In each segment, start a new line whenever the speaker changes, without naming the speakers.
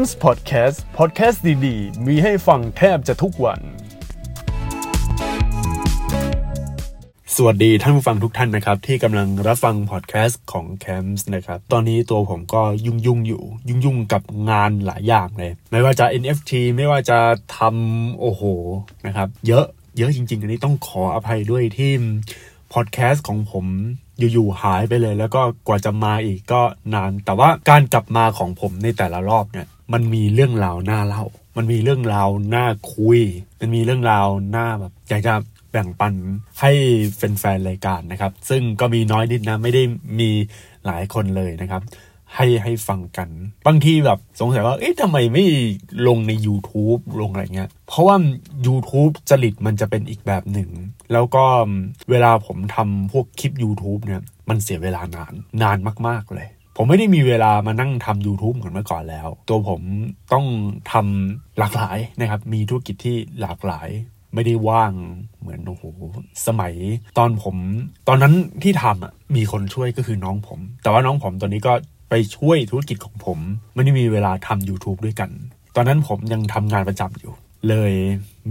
มส์พอดแคสต์พอดแคสต์ดีๆ มีให้ฟังแทบจะทุกวัน สวัสดีท่านผู้ฟังทุกท่านนะครับ ที่กำลังรับฟังพอดแคสต์ของแคมส์นะครับ ตอนนี้ตัวผมก็ยุ่งยุ่งอยู่ ยุ่งยุ่งกับงานหลายอย่างเลย ไม่ว่าจะ NFT ไม่ว่าจะทำโอ้โหนะครับ เยอะเยอะจริง ๆ อันนี้ต้องขออภัยด้วยที่พอดแคสต์ของผมอยู่ๆหายไปเลย แล้วก็กว่าจะมาอีกก็นาน แต่ว่าการกลับมาของผมในแต่ละรอบเนี่ย มันมีเรื่องราวน่าเล่า มันมีเรื่องราวน่าคุย มันมีเรื่องราวน่าแบบอยากจะแบ่งปันให้แฟนๆรายการนะครับ ซึ่งก็มีน้อยนิดนะไม่ได้มีหลายคนเลยนะครับ ให้ให้ฟังกัน บางทีแบบสงสัยว่า เอ๊ะทำไมไม่ลงใน YouTube ลงอะไรเงี้ย เพราะว่า YouTube จริตมันจะเป็นอีกแบบหนึ่ง แล้วก็เวลาผมทำพวกคลิป YouTube เนี่ย มันเสียเวลานาน นานมาก ๆ เลย ผมไม่ได้มีเวลามานั่งทำ YouTube เหมือนเมื่อก่อนแล้ว ตัวผมต้องทำหลากหลายนะครับ มีธุรกิจที่หลากหลาย ไม่ได้ว่างเหมือนโอ้โหสมัย ตอนผม ตอนนั้นที่ทำอะมีคนช่วยก็คือน้องผม แต่ว่าน้องผมตอนนี้ก็ไปช่วยธุรกิจของผม ไม่ได้มีเวลาทำ YouTube ด้วยกัน ตอนนั้นผมยังทำงานประจำอยู่ เลย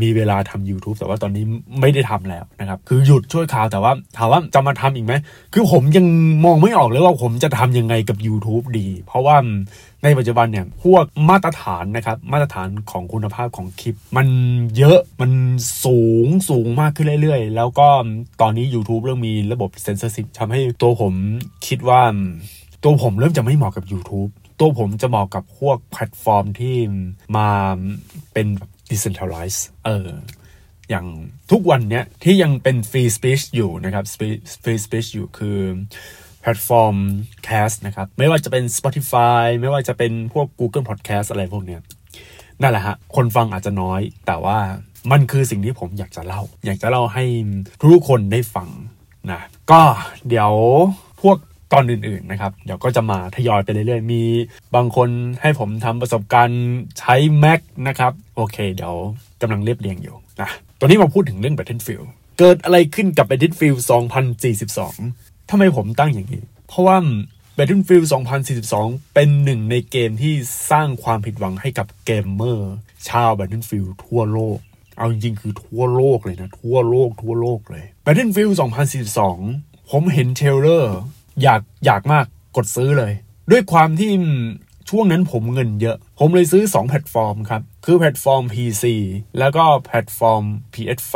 มีเวลาทำ YouTube แต่ว่าตอนนี้ไม่ได้ทำแล้วนะครับ คือหยุดช่วยข่าวแต่ว่าถามว่าจะมาทำอีกไหม คือผมยังมองไม่ออกเลยว่าผมจะทำยังไงกับ YouTube ดี เพราะว่าในปัจจุบันเนี่ย พวกมาตรฐานนะครับ มาตรฐานของคุณภาพของคลิป มันเยอะมันสูงสูงมากขึ้นเรื่อยๆ แล้วก็ตอนนี้ YouTube เริ่มมีระบบเซนเซอร์ i ิทำให้ตัวผมคิดว่า ตัวผมเริ่มจะไม่เหมาะกับ YouTube ตัวผมจะเหมาะกับพวกแพลตฟอร์มที่มาเป็นแบบ decentralize เอออย่างทุกวันเนี้ยที่ยังเป็น free speech อยู่นะครับ free speech อยู่คือแพลตฟอร์ม cast นะครับ ไม่ว่าจะเป็น Spotify ไม่ว่าจะเป็นพวก Google Podcast อะไรพวกเนี้ยนั่นแหละฮะ คนฟังอาจจะน้อย แต่ว่ามันคือสิ่งที่ผมอยากจะเล่า อยากจะเล่าให้ทุกคนได้ฟังนะ ก็เดี๋ยวพวก ตอนอื่นๆนะครับ เดี๋ยวก็จะมาทยอยไปเรื่อยๆ มีบางคนให้ผมทำประสบการณ์ใช้ Mac นะครับ โอเค เดี๋ยวกำลังเรียบเรียงอยู่นะตอนนี้มาพูดถึงเรื่อง Battlefield เกิดอะไรขึ้นกับ Battlefield 2042ทำไมผมตั้งอย่างนี้ เพราะว่า Battlefield 2042 เป็นหนึ่งในเกมที่สร้างความผิดหวังให้กับเกมเมอร์ ชาว Battlefield ทั่วโลก เอาจริงๆ คือทั่วโลกเลยนะ ทั่วโลก ทั่วโลกเลย Battlefield 2042 ผมเห็น trailer อยากอยากมากกดซื้อเลย ด้วยความที่ช่วงนั้นผมเงินเยอะ ผมเลยซื้อ 2 แพลตฟอร์มครับ คือแพลตฟอร์ม PC แล้วก็แพลตฟอร์ม PS5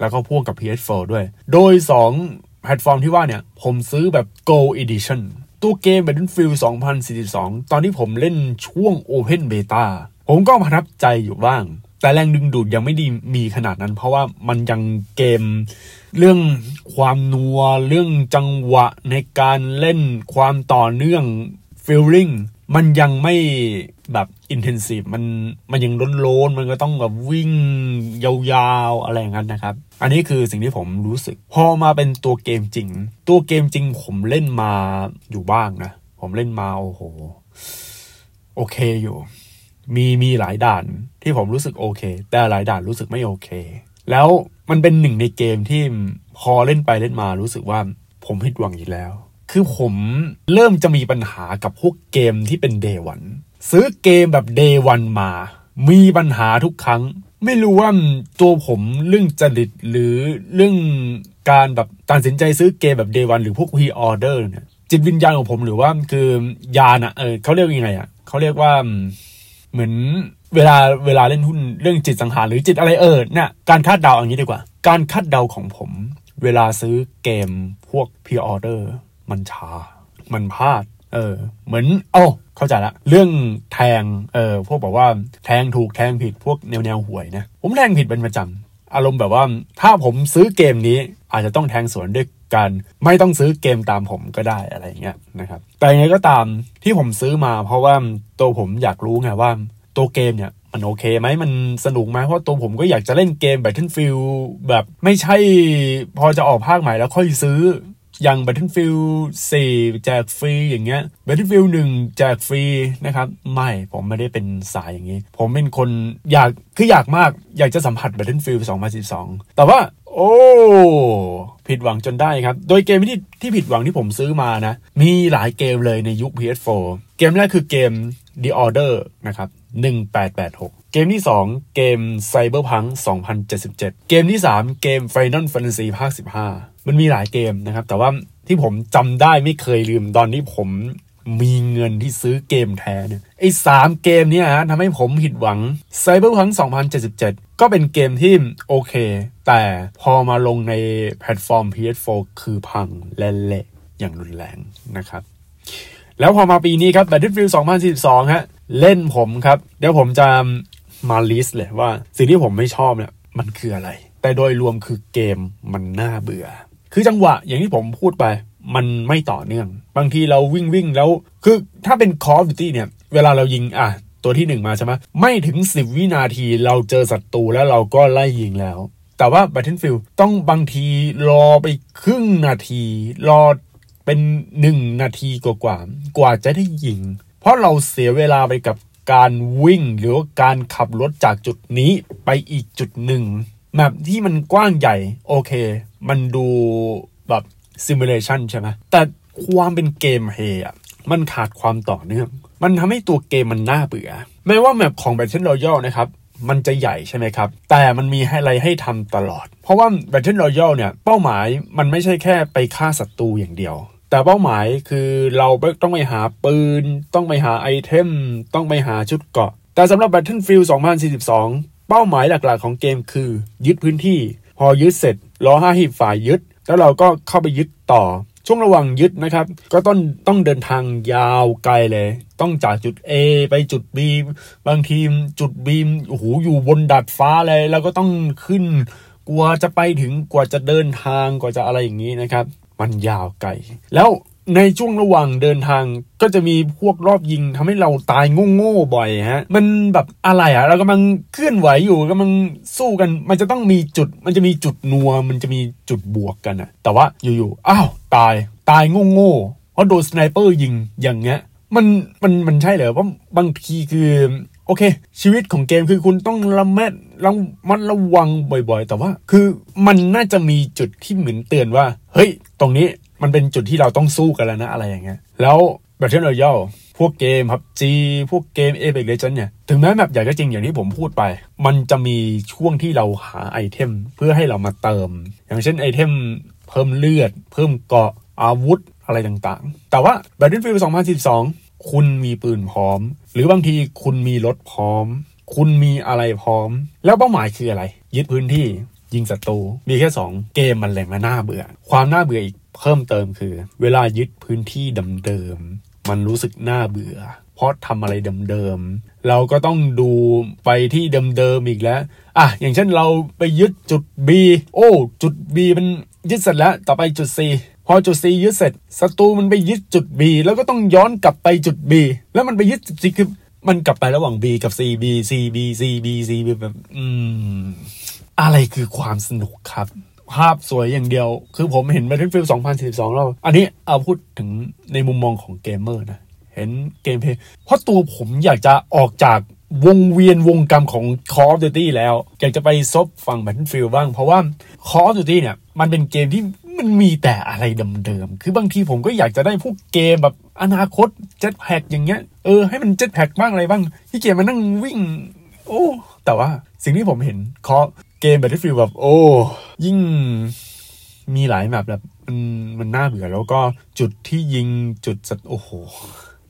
แล้วก็พ่วงกับ PS4 ด้วย โดย 2 แพลตฟอร์มที่ว่าเนี่ย ผมซื้อแบบ Gold Edition ตัวเกม Battlefield 2042 ตอนที่ผมเล่นช่วง Open Beta ผมก็ประทับใจอยู่บ้าง แต่แรงดึงดูดยังไม่ดีมีขนาดนั้น เพราะว่ามันยังเกมเรื่องความนัว เรื่องจังหวะในการเล่นความต่อเนื่อง feeling มันยังไม่แบบอินเทนซีฟมันมันยังล้นโลนมันก็ต้องแบบวิ่งยาวๆ อะไรอย่างนั้นนะครับ อันนี้คือสิ่งที่ผมรู้สึก พอมาเป็นตัวเกมจริง ตัวเกมจริงผมเล่นมาอยู่บ้างนะ ผมเล่นมาโอ้โห โอเคอยู่ มีมีหลายด่านที่ผมรู้สึกโอเค แต่หลายด่านรู้สึกไม่โอเค แล้วมันเป็นหนึ่งในเกมที่พอเล่นไปเล่นมารู้สึกว่าผมผิดหวังอีกแล้ว คือผมเริ่มจะมีปัญหากับพวกเกมที่เป็นเดวันซื้อเกมแบบเดวันมา มีปัญหาทุกครั้ง ไม่รู้ว่าตัวผมเรื่องจริตหรือเรื่องการแบบตัดสินใจซื้อเกมแบบเดวันหรือพวกพีออเดอร์เนี่ยจิตวิญญาณของผมหรือว่าคือยานอะเออเขาเรียกยังไงอะเขาเรียกว่า เหมือนเวลาเวลาเล่นหุ้นเรื่องจิตสังหารหรือจิตอะไรเออเนี่ยการคาดเดาอย่างนี้ดีกว่า การคาดเดาของผม เวลาซื้อเกมพวกพ r ออเดอร์มันช้ามันพลาด เออ เหมือนโอ้เข้าใจละ เรื่องแทง เออ พวกบอกว่าแทงถูกแทงผิดพวกแนวแนวหวยนะ ผมแทงผิดเป็นประจำ อารมณ์แบบว่า ถ้าผมซื้อเกมนี้อาจจะต้องแทงสวนด้วยกันไม่ต้องซื้อเกมตามผมก็ได้อะไรอย่างเงี้ยนะครับ แต่ยังไงก็ตามที่ผมซื้อมาเพราะว่าตัวผมอยากรู้ไงว่า ตัวเกมเนี่ย มันโอเคไหมมันสนุกไหมเพราะตัวผมก็อยากจะเล่นเกม Battlefield แบบไม่ใช่พอจะออกภาคใหม่แล้วค่อยซื้ออย่าง Battlefield 4 แจกฟรีอย่างเงี้ย Battlefield 1 แจกฟรีนะครับ ไม่ผมไม่ได้เป็นสายอย่างนี้ ผมเป็นคนอยากคืออยากมากอยากจะสัมผัส Battlefield 2012 แต่ว่า โอ้ผิดหวังจนได้ครับ โดยเกมที่ที่ผิดหวังที่ผมซื้อมานะ มีหลายเกมเลยในยุค PS4 เกมแรกคือเกม The Order นะครับ 1886 เกมที่ 2 เกม Cyberpunk 2077 เกมที่ 3 เกม Final Fantasy ภาค 15 มันมีหลายเกมนะครับ แต่ว่าที่ผมจำได้ไม่เคยลืมตอนที่ผมมีเงินที่ซื้อเกมแท้เนี่ยไอ้สามเกมเนี้ยฮะทำให้ผมผิดหวัง Cyberpunk 2077 ก็เป็นเกมที่โอเค แต่พอมาลงในแพลตฟอร์ม PS4 คือพังและเละอย่างรุนแรงนะครับ แล้วพอมาปีนี้ครับ Battlefield 2042 ฮะ เล่นผมครับ เดี๋ยวผมจะมา list เลยว่า สิ่งที่ผมไม่ชอบเนี่ยมันคืออะไร แต่โดยรวมคือเกมมันน่าเบื่อ คือจังหวะอย่างที่ผมพูดไป มันไม่ต่อเนื่อง บางทีเราวิ่งวิ่งแล้ว คือถ้าเป็น Call of Duty เนี่ย เวลาเรายิงอะตัวที่หนึ่งมาใช่ไหมไม่ถึง 10 วินาทีเราเจอศัตรูแล้วเราก็ไล่ยิงแล้ว แต่ว่า Battlefield ต้องบางทีรอไปครึ่งนาที รอเป็นหนึ่งนาทีกว่ากว่ากว่าจะได้ยิง ราะเราเสียเวลาไปกับการวิ่งหรือการขับรถจากจุดนี้ไปอีกจุดหนึ่ง map ที่มันกว้างใหญ่ โอเค มันดูแบบ simulation ใช่ไหมแต่ความเป็นเกมเฮอะมันขาดความต่อเนื่อง มันทำให้ตัวเกมมันน่าเบื่อ แม้ว่า map ของ Battle Royale นะครับ มันจะใหญ่ใช่ไหมครับ แต่มันมีอะไรให้ทำตลอด เพราะว่า Battle Royale เนี่ย เป้าหมายมันไม่ใช่แค่ไปฆ่าศัตรูอย่างเดียว แต่เป้าหมายคือเราต้องไปหาปืน ต้องไปหาไอเทม ต้องไปหาชุดเกาะ แต่สำหรับ Battlefield 2042 เป้าหมายหลักๆของเกมคือ ยึดพื้นที่ พอยึดเสร็จรอห้าหีบฝ่ายยึด แล้วเราก็เข้าไปยึดต่อ ช่วงระหว่างยึดนะครับ ก็ต้องต้องเดินทางยาวไกลเลย ต้องจากจุด A ไปจุด B บางทีมจุด B โอ้โหอยู่บนดาดฟ้าเลย แล้วก็ต้องขึ้นกว่าจะไปถึงกว่าจะเดินทางกว่าจะอะไรอย่างนี้นะครับ มันยาวไกล แล้วในช่วงระหว่างเดินทางก็จะมีพวกลอบยิงทำให้เราตายโง่ๆบ่อยฮะ มันแบบอะไรอะเรากำลังเคลื่อนไหวอยู่กำลังสู้กัน มันจะต้องมีจุด มันจะมีจุดนัว มันจะมีจุดบวกกันอะแต่ว่าอยู่ๆ อ้าว ตาย ตายโง่ๆ เพราะโดน sniper ยิงอย่างเงี้ย มัน มัน มันใช่เหรอว่าบางทีคือ โอเค ชีวิตของเกมคือคุณต้องระแมดระมัดระวังบ่อยๆ แต่ว่าคือมันน่าจะมีจุดที่เหมือนเตือนว่า เฮ้ย ตรงนี้มันเป็นจุดที่เราต้องสู้กันแล้วนะอะไรอย่างเงี้ยแล้ว Battle Royale พวกเกม PUBG พวกเกม Apex l e g e n d เนี่ย ถึงแม้แบบใหญ่ก็จริงอย่างที่ผมพูดไป มันจะมีช่วงที่เราหาไอเทม เพื่อให้เรามาเติม อย่างเช่นไอเทมเพิ่มเลือด เพิ่มเกราะอาวุธอะไรต่างๆ แต่ว่า Battlefield 2042 คุณมีปืนพร้อม หรือบางทีคุณมีรถพร้อม คุณมีอะไรพร้อม แล้วเป้าหมายคืออะไร ยึดพื้นที่ยิงศัตรูมีแค่ 2 เกมมันเลยมาน่าเบื่อ ความน่าเบื่ออีกเพิ่มเติมคือ เวลายึดพื้นที่เดิมๆมันรู้สึกน่าเบื่อ เพราะทำอะไรเดิมๆเราก็ต้องดูไปที่เดิมๆอีกแล้วอะอย่างเช่นเราไปยึดจุด B โอ้ จุด B มันยึดเสร็จแล้วต่อไปจุด C พอจุด C ยึดเสร็จศัตรูมันไปยึดจุด B แล้วก็ต้องย้อนกลับไปจุด B แล้วมันไปยึดจุด C คือมันกลับไประหว่าง B กับ C B C B C B C B แบบอืม อะไรคือความสนุกครับ ภาพสวยอย่างเดียว คือผมเห็น Battlefield 2042 แล้ว อันนี้เอาพูดถึงในมุมมองของเกมเมอร์นะ เห็นเกมเพลย์เพราะตัวผมอยากจะออกจากวงเวียนวงกรรมของ Call of Duty แล้ว อยากจะไปซบฝั่ง Battlefield บ้าง เพราะว่า Call of Duty เนี่ย มันเป็นเกมที่ มันมีแต่อะไรเดิมๆ คือบางทีผมก็อยากจะได้พวกเกมแบบอนาคตเจ็ตแพ็กอย่างเงี้ย เออให้มันเจ็ตแพ็กบ้างอะไรบ้าง ที่เกมมันนั่งวิ่ง โอ้ แต่ว่าสิ่งที่ผมเห็นเคาะเกม Battlefield แบบโอ้ ยิ่งมีหลายแบบแบบมันมันน่าเบื่อแล้วก็จุดที่ยิงจุดสัตว์โอ้โห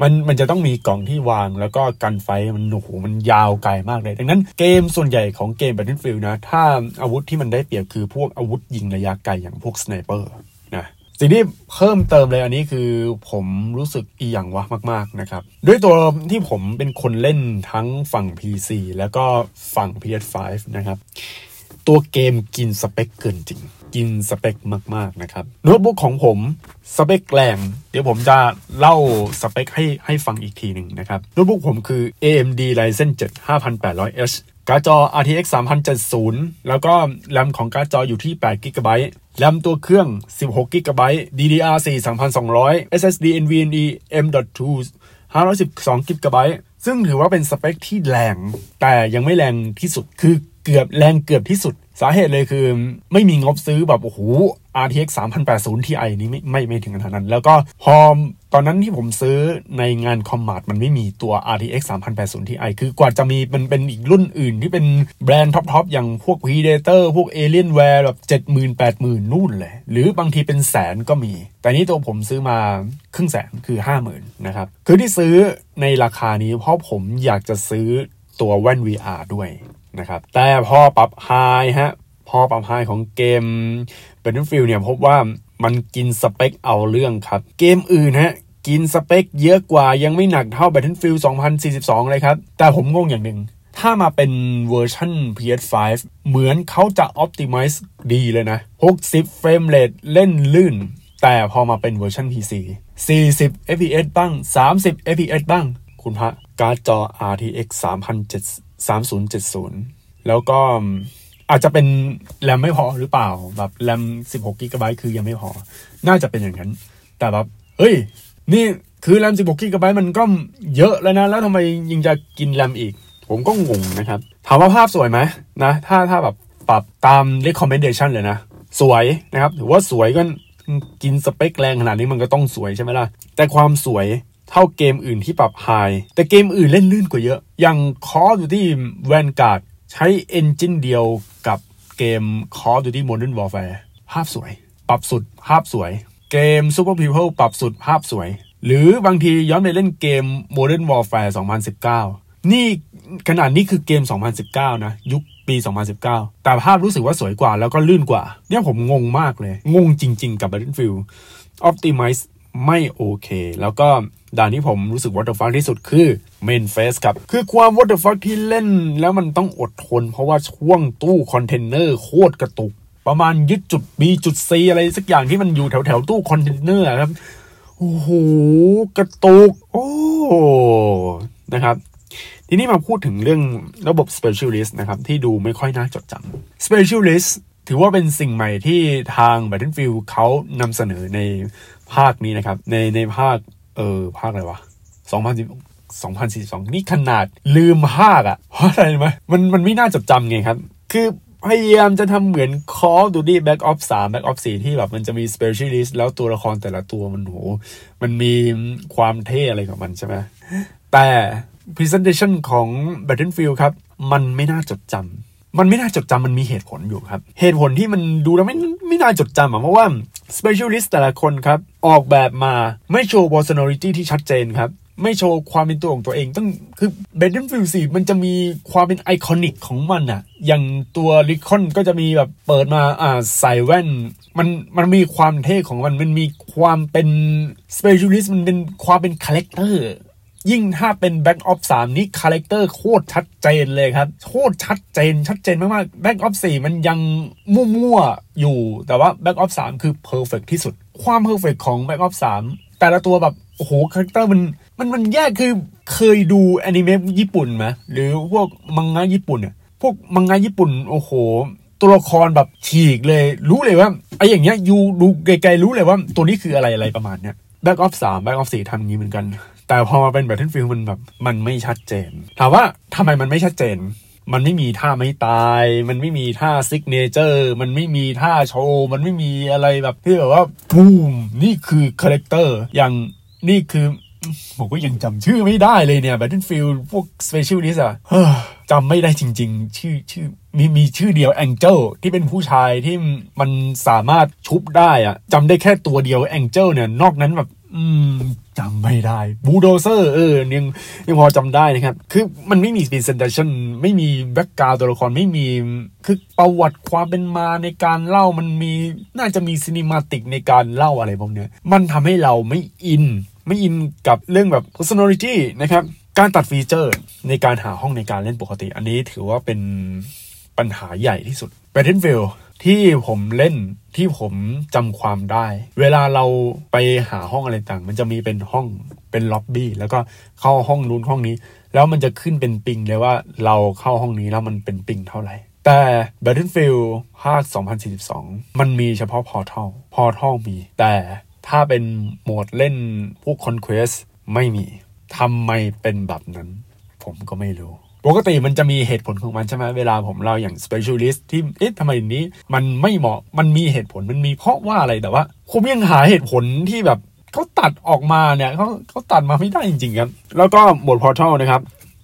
มันมันจะต้องมีกล่องที่วางแล้วก็กันไฟมันโอ้โหมันยาวไกลมากเลย ดังนั้นเกมส่วนใหญ่ของเกม Battlefield นะ ถ้าอาวุธที่มันได้เปรียบคือพวกอาวุธยิงระยะไกลอย่างพวก sniper นะสิ่งที่เพิ่มเติมเลยอันนี้คือผมรู้สึกอีหยังวะมาก ๆ นะครับ ด้วยตัวที่ผมเป็นคนเล่นทั้งฝั่ง PC แล้วก็ฝั่ง PS5 นะครับ ตัวเกมกินสเปคเกินจริง กินสเปคมากๆนะครับโน้ตบุ๊กของผมสเปคแรงเดี๋ยวผมจะเล่าสเปคให้ให้ฟังอีกทีหนึ่งนะครับโน้ตบุ๊กผมคือ AMD Ryzen 7 5800H การ์ดจอ RTX 3070 แล้วก็แรมของการ์ดจออยู่ที่8 g b แรมตัวเครื่อง 16 g b DDR4 3200 SSD NVMe M.2 512 g b ซึ่งถือว่าเป็นสเปคที่แรง แต่ยังไม่แรงที่สุดคือ เกือบแรงเกือบที่สุด สาเหตุเลยคือไม่มีงบซื้อแบบโอ้โห RTX 3080 Ti นี้ไม่ไม่ไม่ถึงขนาดนั้น แล้วก็พอตอนนั้นที่ผมซื้อในงานคอมมาดมันไม่มีตัว RTX 3080 Ti คือกว่าจะมีมันเป็นอีกรุ่นอื่นที่เป็นแบรนด์ท็อปๆอย่างพวก Predator พวก Alienware แบบ 70,000 80,000 นู่นเลย หรือบางทีเป็นแสนก็มี แต่นี้ตัวผมซื้อมาครึ่งแสนคือ 50,000 นะครับ คือที่ซื้อในราคานี้เพราะผมอยากจะซื้อตัวแว่น VR ด้วย นะครับ แต่พอปรับไฮฮะ พอปรับไฮของเกม Battlefield เนี่ยพบว่ามันกินสเปคเอาเรื่องครับ เกมอื่นฮะกินสเปคเยอะกว่ายังไม่หนักเท่า Battlefield 2042 เลยครับ แต่ผมงงอย่างหนึ่ง ถ้ามาเป็นเวอร์ชัน PS5 เหมือนเขาจะ Optimize ดีเลยนะ 60 frame rate เล่นลื่น แต่พอมาเป็นเวอร์ชัน PC 40 fps บ้าง 30 fps บ้าง คุณพระการ์ดจอ RTX 3070 แล้วก็อาจจะเป็นแรมไม่พอหรือเปล่า แบบแรม16กิกะไบต์คือยังไม่พอ น่าจะเป็นอย่างนั้น แต่แบบเฮ้ย นี่คือแรม16กิกะไบต์มันก็เยอะแล้วนะ แล้วทำไมยังจะกินแรมอีก ผมก็งงนะครับ ถามว่าภาพสวยไหมนะ ถ้าถ้าแบบปรับตาม recommendation เลยนะ สวยนะครับ ถือว่าสวยก็กินสเปคแรงขนาดนี้มันก็ต้องสวยใช่ไหมล่ะ แต่ความสวย เท่าเกมอื่นที่ปรับไฮแต่เกมอื่นเล่นลื่นกว่าเยอะ อย่าง Call of Duty Vanguard ใช้เอนจินเดียวกับเกม Call of Duty Modern Warfare ภาพสวย ปรับสุดภาพสวย เกม Super People ปรับสุดภาพสวย หรือบางทีย้อนไปเล่นเกม Modern Warfare 2019 นี่ขนาดนี้คือเกม 2019 นะ ยุคปี 2019 แต่ภาพรู้สึกว่าสวยกว่าแล้วก็ลื่นกว่า เนี่ยผมงงมากเลย งงจริง ๆ กับ Battlefield Optimize ไม่โอเค แล้วก็ ด่านที่ผมรู้สึก what the fuck ที่สุดคือ Manifest ครับ คือความ what the fuck ที่เล่นแล้วมันต้องอดทน เพราะว่าช่วงตู้คอนเทนเนอร์โคตรกระตุก ประมาณยึดจุด B จุด C อะไรสักอย่างที่มันอยู่แถวแถวตู้คอนเทนเนอร์ครับ โอ้โห กระตุก โอ้ นะครับทีนี้มาพูดถึงเรื่องระบบ specialist นะครับ ที่ดูไม่ค่อยน่าจดจำ specialist ถือว่าเป็นสิ่งใหม่ที่ทาง Battlefield เขานำเสนอในภาคนี้นะครับ ในในภาค เออ ภาคอะไรวะ2010 2042นี่ขนาดลืมภาคอะ่ะเพราะอะไรไหมมันมันไม่น่าจดจำไงครับ คือพยายามจะทำเหมือน Call of Duty Black Ops 3 Black Ops 4 ที่แบบมันจะมี specialist แล้วตัวละครแต่ละตัวมันโห มันมีความเท่อะไรของมันใช่ไหมแต่ presentation ของ Battlefield ครับ มันไม่น่าจดจำ มันไม่น่าจดจำมันมีเหตุผลอยู่ครับ เหตุผลที่มันดูแล้วไม่ไม่น่าจดจำอะเพราะว่า specialist แต่ละคนครับ ออกแบบมาไม่โชว์ personality ที่ชัดเจนครับ ไม่โชว์ความเป็นตัวของตัวเองต้องคือ Battlefield 4มันจะมีความเป็น iconic ของมันอะอย่างตัว Recon ก็จะมีแบบเปิดมาอ่าใส่แว่น มันมันมีความเท่ของมัน มันมีความเป็น specialist มันเป็นความเป็นคาแรคเตอร์ ยิ่งถ้าเป็น Back of 3นี่คาแรคเตอร์โคตรชัดเจนเลยครับ โคตรชัดเจน ชัดเจนมากๆ Back of 4มันยังมั่วๆอยู่ แต่ว่า Back of 3คือ perfect ที่สุด ความ perfect ของ Back of 3แต่ละตัวแบบ โอ้โห คาแรคเตอร์มันมันมันแยกคือเคยดูอนิเมะญี่ปุ่นไหมหรือพวกมังงะญี่ปุ่นเนี่ยพวกมังงะญี่ปุ่น โอ้โห ตัวละครแบบฉีกเลย รู้เลยว่าไอ้อย่างเงี้ยยูดูไกลๆรู้เลยว่าตัวนี้คืออะไรอะไรประมาณเนี้ย Black Ops 3 Back of 4ทำอย่างนี้เหมือนกัน แต่พอมาเป็น Battlefield มันแบบมันไม่ชัดเจน ถามว่าทำไมมันไม่ชัดเจน มันไม่มีท่าไม้ตาย มันไม่มีท่า signature มันไม่มีท่าโชว์ มันไม่มีอะไรแบบที่แบบว่าบูมนี่คือคาแรคเตอร์อย่างนี่คือผมก็ยังจำชื่อไม่ได้เลยเนี่ย Battlefield พวก Specialist อะเฮ้อจำไม่ได้จริง ๆ ชื่อชื่อมีมีชื่อเดียว Angel ที่เป็นผู้ชายที่มันสามารถชุบได้อะจำได้แค่ตัวเดียว Angel เนี่ย นอกนั้นแบบ อืมจำไม่ได้บูโดเซอร์เออยังยังพอจำได้นะครับ คือมันไม่มี presentation ไม่มี background ตัวละครไม่มีคือประวัติความเป็นมาในการเล่ามันมีน่าจะมี cinematic ในการเล่าอะไรพวกเนี้ยมันทำให้เราไม่อิน ไม่อินกับเรื่องแบบ personality นะครับ การตัดฟีเจอร์ในการหาห้องในการเล่นปกติ อันนี้ถือว่าเป็นปัญหาใหญ่ที่สุด Battlefield ที่ผมเล่นที่ผมจำความได้ เวลาเราไปหาห้องอะไรต่าง มันจะมีเป็นห้องเป็นล็อบบี้แล้วก็เข้าห้องนู้นห้องนี้ แล้วมันจะขึ้นเป็นปิงเลยว่าเราเข้าห้องนี้แล้วมันเป็นปิงเท่าไหร่ แต่ Battlefield ภาค 2042 มันมีเฉพาะ Portal Portal มี แต่ถ้าเป็นโหมดเล่นพวก Conquest ไม่มีทำไมเป็นแบบนั้น ผมก็ไม่รู้ ปกติมันจะมีเหตุผลของมันใช่ไหมเวลาผมเล่าอย่าง specialist ที่เอ๊ะทำไมนี้มันไม่เหมาะมันมีเหตุผลมันมีเพราะว่าอะไรแต่ว่าผมยังหาเหตุผลที่แบบเขาตัดออกมาเนี่ยเขาเขาตัดมาไม่ได้จริงๆครับ แล้วก็โหมด Portal นะครับ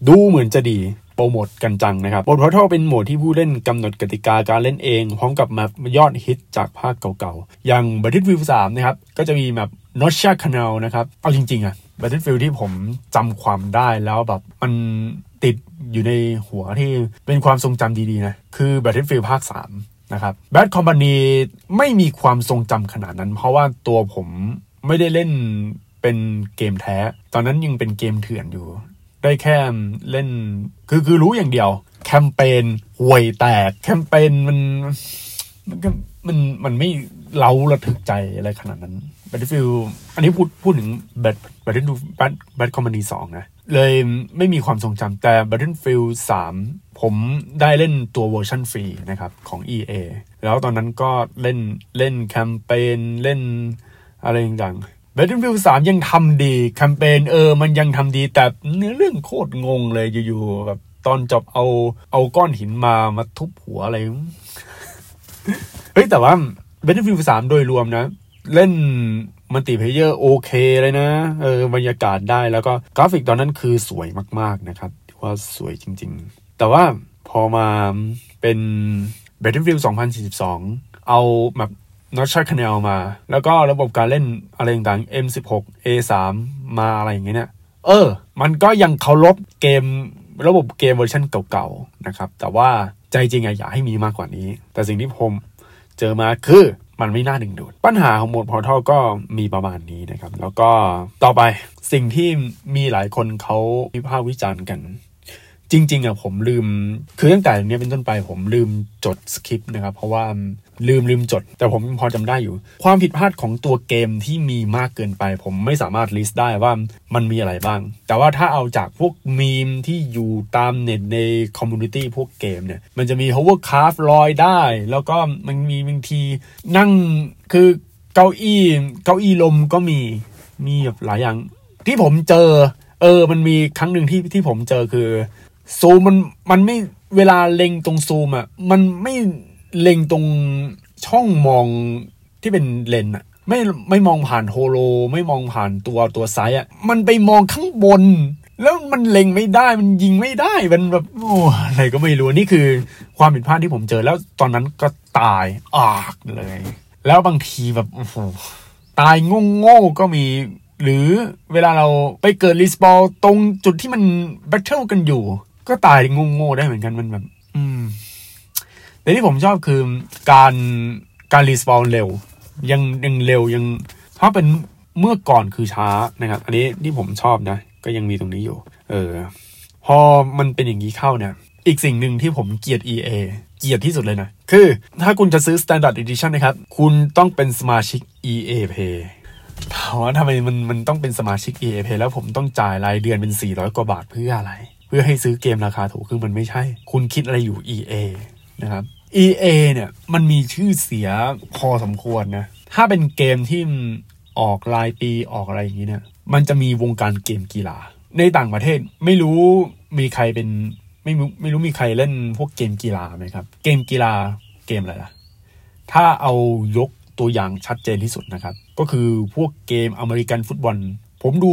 ดูเหมือนจะดีโปรโมทกันจังนะครับโหมด Portal เป็นโหมดที่ผู้เล่นกำหนดกติกาการเล่นเอง พร้อมกับแมายอดฮิตจากภาคเก่าๆ อย่าง Battlefield 3 นะครับ ก็จะมีแบบ n o t c h a Canal นะครับ เอาจริงๆอะ Battlefield ที่ผมจำความได้แล้วแบบมัน อยู่ในหัวที่เป็นความทรงจำดีๆนะ คือ Battlefield ภาค 3 นะครับ Bad Company ไม่มีความทรงจำขนาดนั้น เพราะว่าตัวผมไม่ได้เล่นเป็นเกมแท้ ตอนนั้นยังเป็นเกมเถื่อนอยู่ ได้แค่เล่น คือคือรู้อย่างเดียว แคมเปญห่วยแตก แคมเปญมันมันก็มันมันไม่เล้าระทึกใจอะไรขนาดนั้น Battlefield อันนี้พูดพูดถึง Bad Battlefield Bad Bad Company 2 นะ เลยไม่มีความทรงจำแต่ Battlefield 3 ผมได้เล่นตัวเวอร์ชันฟรีนะครับของ EA แล้วตอนนั้นก็เล่นเล่นแคมเปญเล่นอะไรต่างๆ Battlefield 3 ยังทำดีแคมเปญเออ มันยังทำดีแต่เนื้อเรื่องโคตรงงเลยอยู่ๆแบบตอนจบเอาเอาก้อนหินมามาทุบหัวอะไร เฮ้ยแต่ว่า Battlefield 3 โดยรวมนะ เล่น multiplayer โอเคเลยนะ เออบรรยากาศได้แล้วก็กราฟิกตอนนั้นคือสวยมากๆนะครับว่าสวยจริง ๆ แต่ว่าพอมาเป็น Battlefield 2042 เอาแบบ n o t c h a Canal มา แล้วก็ระบบการเล่นอะไรต่างๆ M16 A3 มาอะไรอย่างเงี้ยเออ มันก็ยังเคารพเกมระบบเกมเวอร์ชันเก่าๆนะครับ แต่ว่าใจจริงอะอยากให้มีมากกว่านี้ แต่สิ่งที่ผมเจอมาคือ มันไม่น่าดึงดูด ปัญหาของโหมด Portal ก็มีประมาณนี้นะครับ แล้วก็ต่อไปสิ่งที่มีหลายคนเขาวิพากษ์วิจารณ์กัน จริงๆอะผมลืมคือตั้งแต่เนี้ยเป็นต้นไปผมลืมจดสคริปต์นะครับเพราะว่าลืมลืมจด แต่ผมพอจำได้อยู่ ความผิดพลาดของตัวเกมที่มีมากเกินไป ผมไม่สามารถ list ได้ว่ามันมีอะไรบ้าง แต่ว่าถ้าเอาจากพวกมีมที่อยู่ตามเน็ตใน community พวกเกมเนี่ย มันจะมี hovercraft ลอยได้ แล้วก็มันมีบางทีนั่งคือเก้าอี้เก้าอี้ลมก็มีมีแบบหลายอย่างที่ผมเจอ เออมันมีครั้งหนึ่งที่ที่ผมเจอคือ ซูมมันมันไม่เวลาเล็งตรงซูมอะ มันไม่เล็งตรงช่องมองที่เป็นเลนส์อะ ไม่ไม่มองผ่าน holo ไม่มองผ่านตัวตัว sight อะ มันไปมองข้างบน แล้วมันเล็งไม่ได้มันยิงไม่ได้มันแบบโอ้อะไรก็ไม่รู้นี่คือความผิดพลาดที่ผมเจอแล้วตอนนั้นก็ตายอนาถเลย แล้วบางทีแบบโอ้โหตายโง่ก็มีหรือเวลาเราไปเกิด respawn ตรงจุดที่มัน battle กันอยู่ ก็ตายโง่ๆได้เหมือนกันมันแบบ อืม แต่ที่ผมชอบคือการการรีสปอลเร็ว ยังยังเร็วยังถ้าเป็นเมื่อก่อนคือช้านะครับ อันนี้ที่ผมชอบนะ ก็ยังมีตรงนี้อยู่ เออ พอมันเป็นอย่างนี้เข้าเนี่ย อีกสิ่งหนึ่งที่ผมเกลียด EA เกลียดที่สุดเลยนะ คือถ้าคุณจะซื้อ Standard Edition นะครับ คุณต้องเป็นสมาชิก EA Pay ถามว่าทำไมมันมันต้องเป็นสมาชิก EA Pay แล้วผมต้องจ่ายรายเดือนเป็น 400 กว่าบาทเพื่ออะไร พื่อให้ซื้อเกมราคาถูกคือมันไม่ใช่ คุณคิดอะไรอยู่ EA นะครับ EA เนี่ยมันมีชื่อเสียพอสมควรนะ ถ้าเป็นเกมที่ออกรายปีออกอะไรอย่างนี้เนี่ยมันจะมีวงการเกมกีฬา ในต่างประเทศไม่รู้มีใครเป็นไม่รู้ไม่รู้มีใครเล่นพวกเกมกีฬาไหมครับ เกมกีฬาเกมอะไรล่ะ ถ้าเอายกตัวอย่างชัดเจนที่สุดนะครับ ก็คือพวกเกมอเมริกันฟุตบอล ผมดู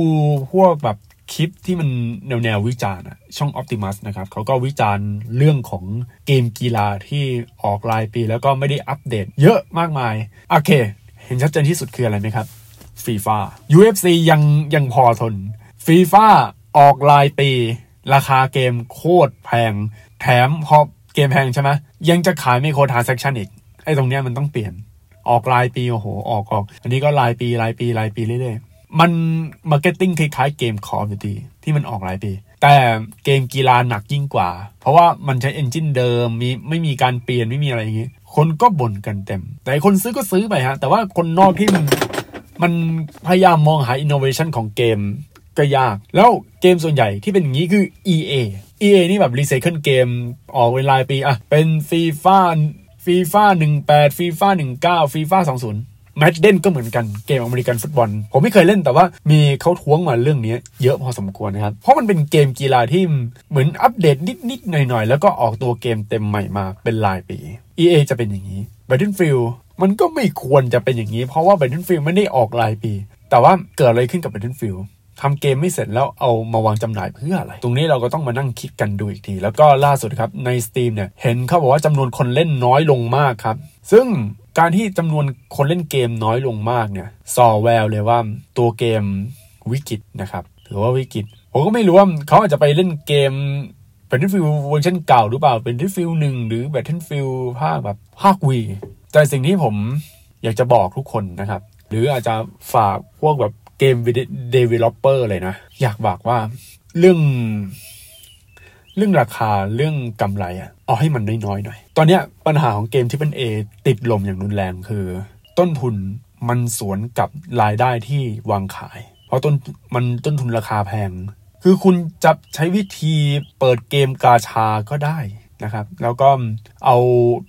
พวกแบบ คลิปที่มันแนวแนววิจารณ์ช่อง Optimus นะครับเขาก็วิจารณ์เรื่องของเกมกีฬาที่ออกรายปี แล้วก็ไม่ได้อัปเดตเยอะมากมาย โอเค เห็นชัดเจนที่สุดคืออะไรไหมครับฟีฟ่า UFC ยังยังพอทนฟีฟ่าออกรายปี ราคาเกมโคตรแพง แถมพอเกมแพงใช่ไหมยังจะขาย microtransaction อีกไอ้ตรงเนี้ยมันต้องเปลี่ยนออกรายปีโอ้โหออกออก อันนี้ก็รายปีรายปีรายปีเรื่อยๆ มัน marketing คล้ายๆเกม Call of Duty ที่มันออกรายปี แต่เกมกีฬาหนักยิ่งกว่า เพราะว่ามันใช้ engine เดิมมีไม่มีการเปลี่ยนไม่มีอะไรอย่างงี้ คนก็บ่นกันเต็ม แต่คนซื้อก็ซื้อไปฮะ แต่ว่าคนนอกที่มันมันพยายามมองหาอินโนเวชันของเกมก็ยาก แล้วเกมส่วนใหญ่ที่เป็นอย่างนี้คือ EA EA นี่แบบรีไซเคิลเกมออกเวลาปีอะเป็นฟีฟ่าฟีฟ่าหนึ่งแปดฟีฟ่าหนึ่งเก้าฟีฟ่าสองศูนย์ แมดเดนก็เหมือนกันเกมอเมริกันฟุตบอล ผมไม่เคยเล่นแต่ว่ามีเขาท้วงมาเรื่องนี้เยอะพอสมควรนะครับ เพราะมันเป็นเกมกีฬาที่เหมือนอัปเดตนิดๆหน่อยๆ แล้วก็ออกตัวเกมเต็มใหม่มาเป็นรายปี EA จะเป็นอย่างนี้ Battlefield มันก็ไม่ควรจะเป็นอย่างนี้ เพราะว่า Battlefield ไม่ได้ออกรายปี แต่ว่าเกิดอะไรขึ้นกับ Battlefield ทำเกมไม่เสร็จแล้วเอามาวางจำหน่ายเพื่ออะไร ตรงนี้เราก็ต้องมานั่งคิดกันดูอีกที แล้วก็ล่าสุดครับใน Steam เนี่ย เห็นเขาบอกว่าจำนวนคนเล่นน้อยลงมากครับ ซึ่ง การที่จำนวนคนเล่นเกมน้อยลงมากเนี่ยสอแววเลยว่าตัวเกมวิกฤตนะครับถือว่าวิกฤตผมก็ไม่รู้ว่าเขาอาจจะไปเล่นเกม Battlefield เวอร์ชันเก่าหรือเปล่า Battlefield หนึ่งหรือ Battlefield ภาคแบบภาควีแต่สิ่งที่ผมอยากจะบอกทุกคนนะครับ หรืออาจจะฝากพวกแบบเกม developer เลยนะ อยากบอกว่าเรื่อง เรื่องราคาเรื่องกำไรอะเอาให้มันน้อยๆหน่อย ตอนเนี้ยปัญหาของเกมที่เป็น A ติดลมอย่างรุนแรงคือ ต้นทุนมันสวนกับรายได้ที่วางขาย เพราะต้นมันต้นทุนราคาแพง คือคุณจะใช้วิธีเปิดเกมกาชาก็ได้นะครับ แล้วก็เอา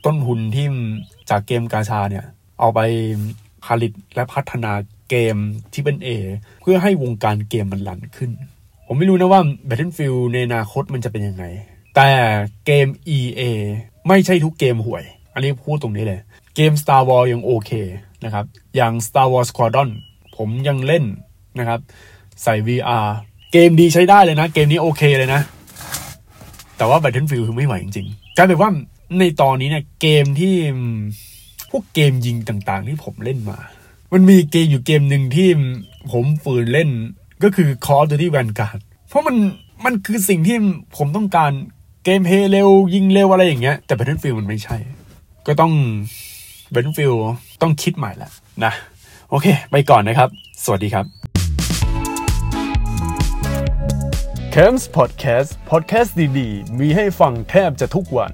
ต้นทุนที่จากเกมกาชาเนี่ย เอาไปผลิตและพัฒนาเกมที่เป็น A เพื่อให้วงการเกมมันรันขึ้น ผมไม่รู้นะว่า Battlefield ในอนาคตมันจะเป็นยังไง แต่เกม EA ไม่ใช่ทุกเกมห่วย อันนี้พูดตรงนี้เลย เกม Star Wars ยังโอเคนะครับ อย่าง Star Wars Squadron ผมยังเล่นนะครับ ใส่ VR เกมดีใช้ได้เลยนะ เกมนี้โอเคเลยนะ แต่ว่า Battlefield คือไม่ไหวจริงๆกลายเป็นว่าในตอนนี้เนี่ยเกมที่พวกเกมยิงต่างๆ ที่ผมเล่นมา มันมีเกมอยู่เกมหนึ่งที่ผมฝืนเล่น ก็คือ Call of Duty Vanguard เพราะมันมันคือสิ่งที่ผมต้องการเกมเพลย์เร็ว ยิงเร็วอะไรอย่างเงี้ย แต่ Battlefield มันไม่ใช่ ก็ต้อง Battlefield ต้องคิดใหม่ละนะ โอเค ไปก่อนนะครับ สวัสดีครับ c a m s Podcast Podcast ดีๆ มีให้ฟังแทบจะทุกวัน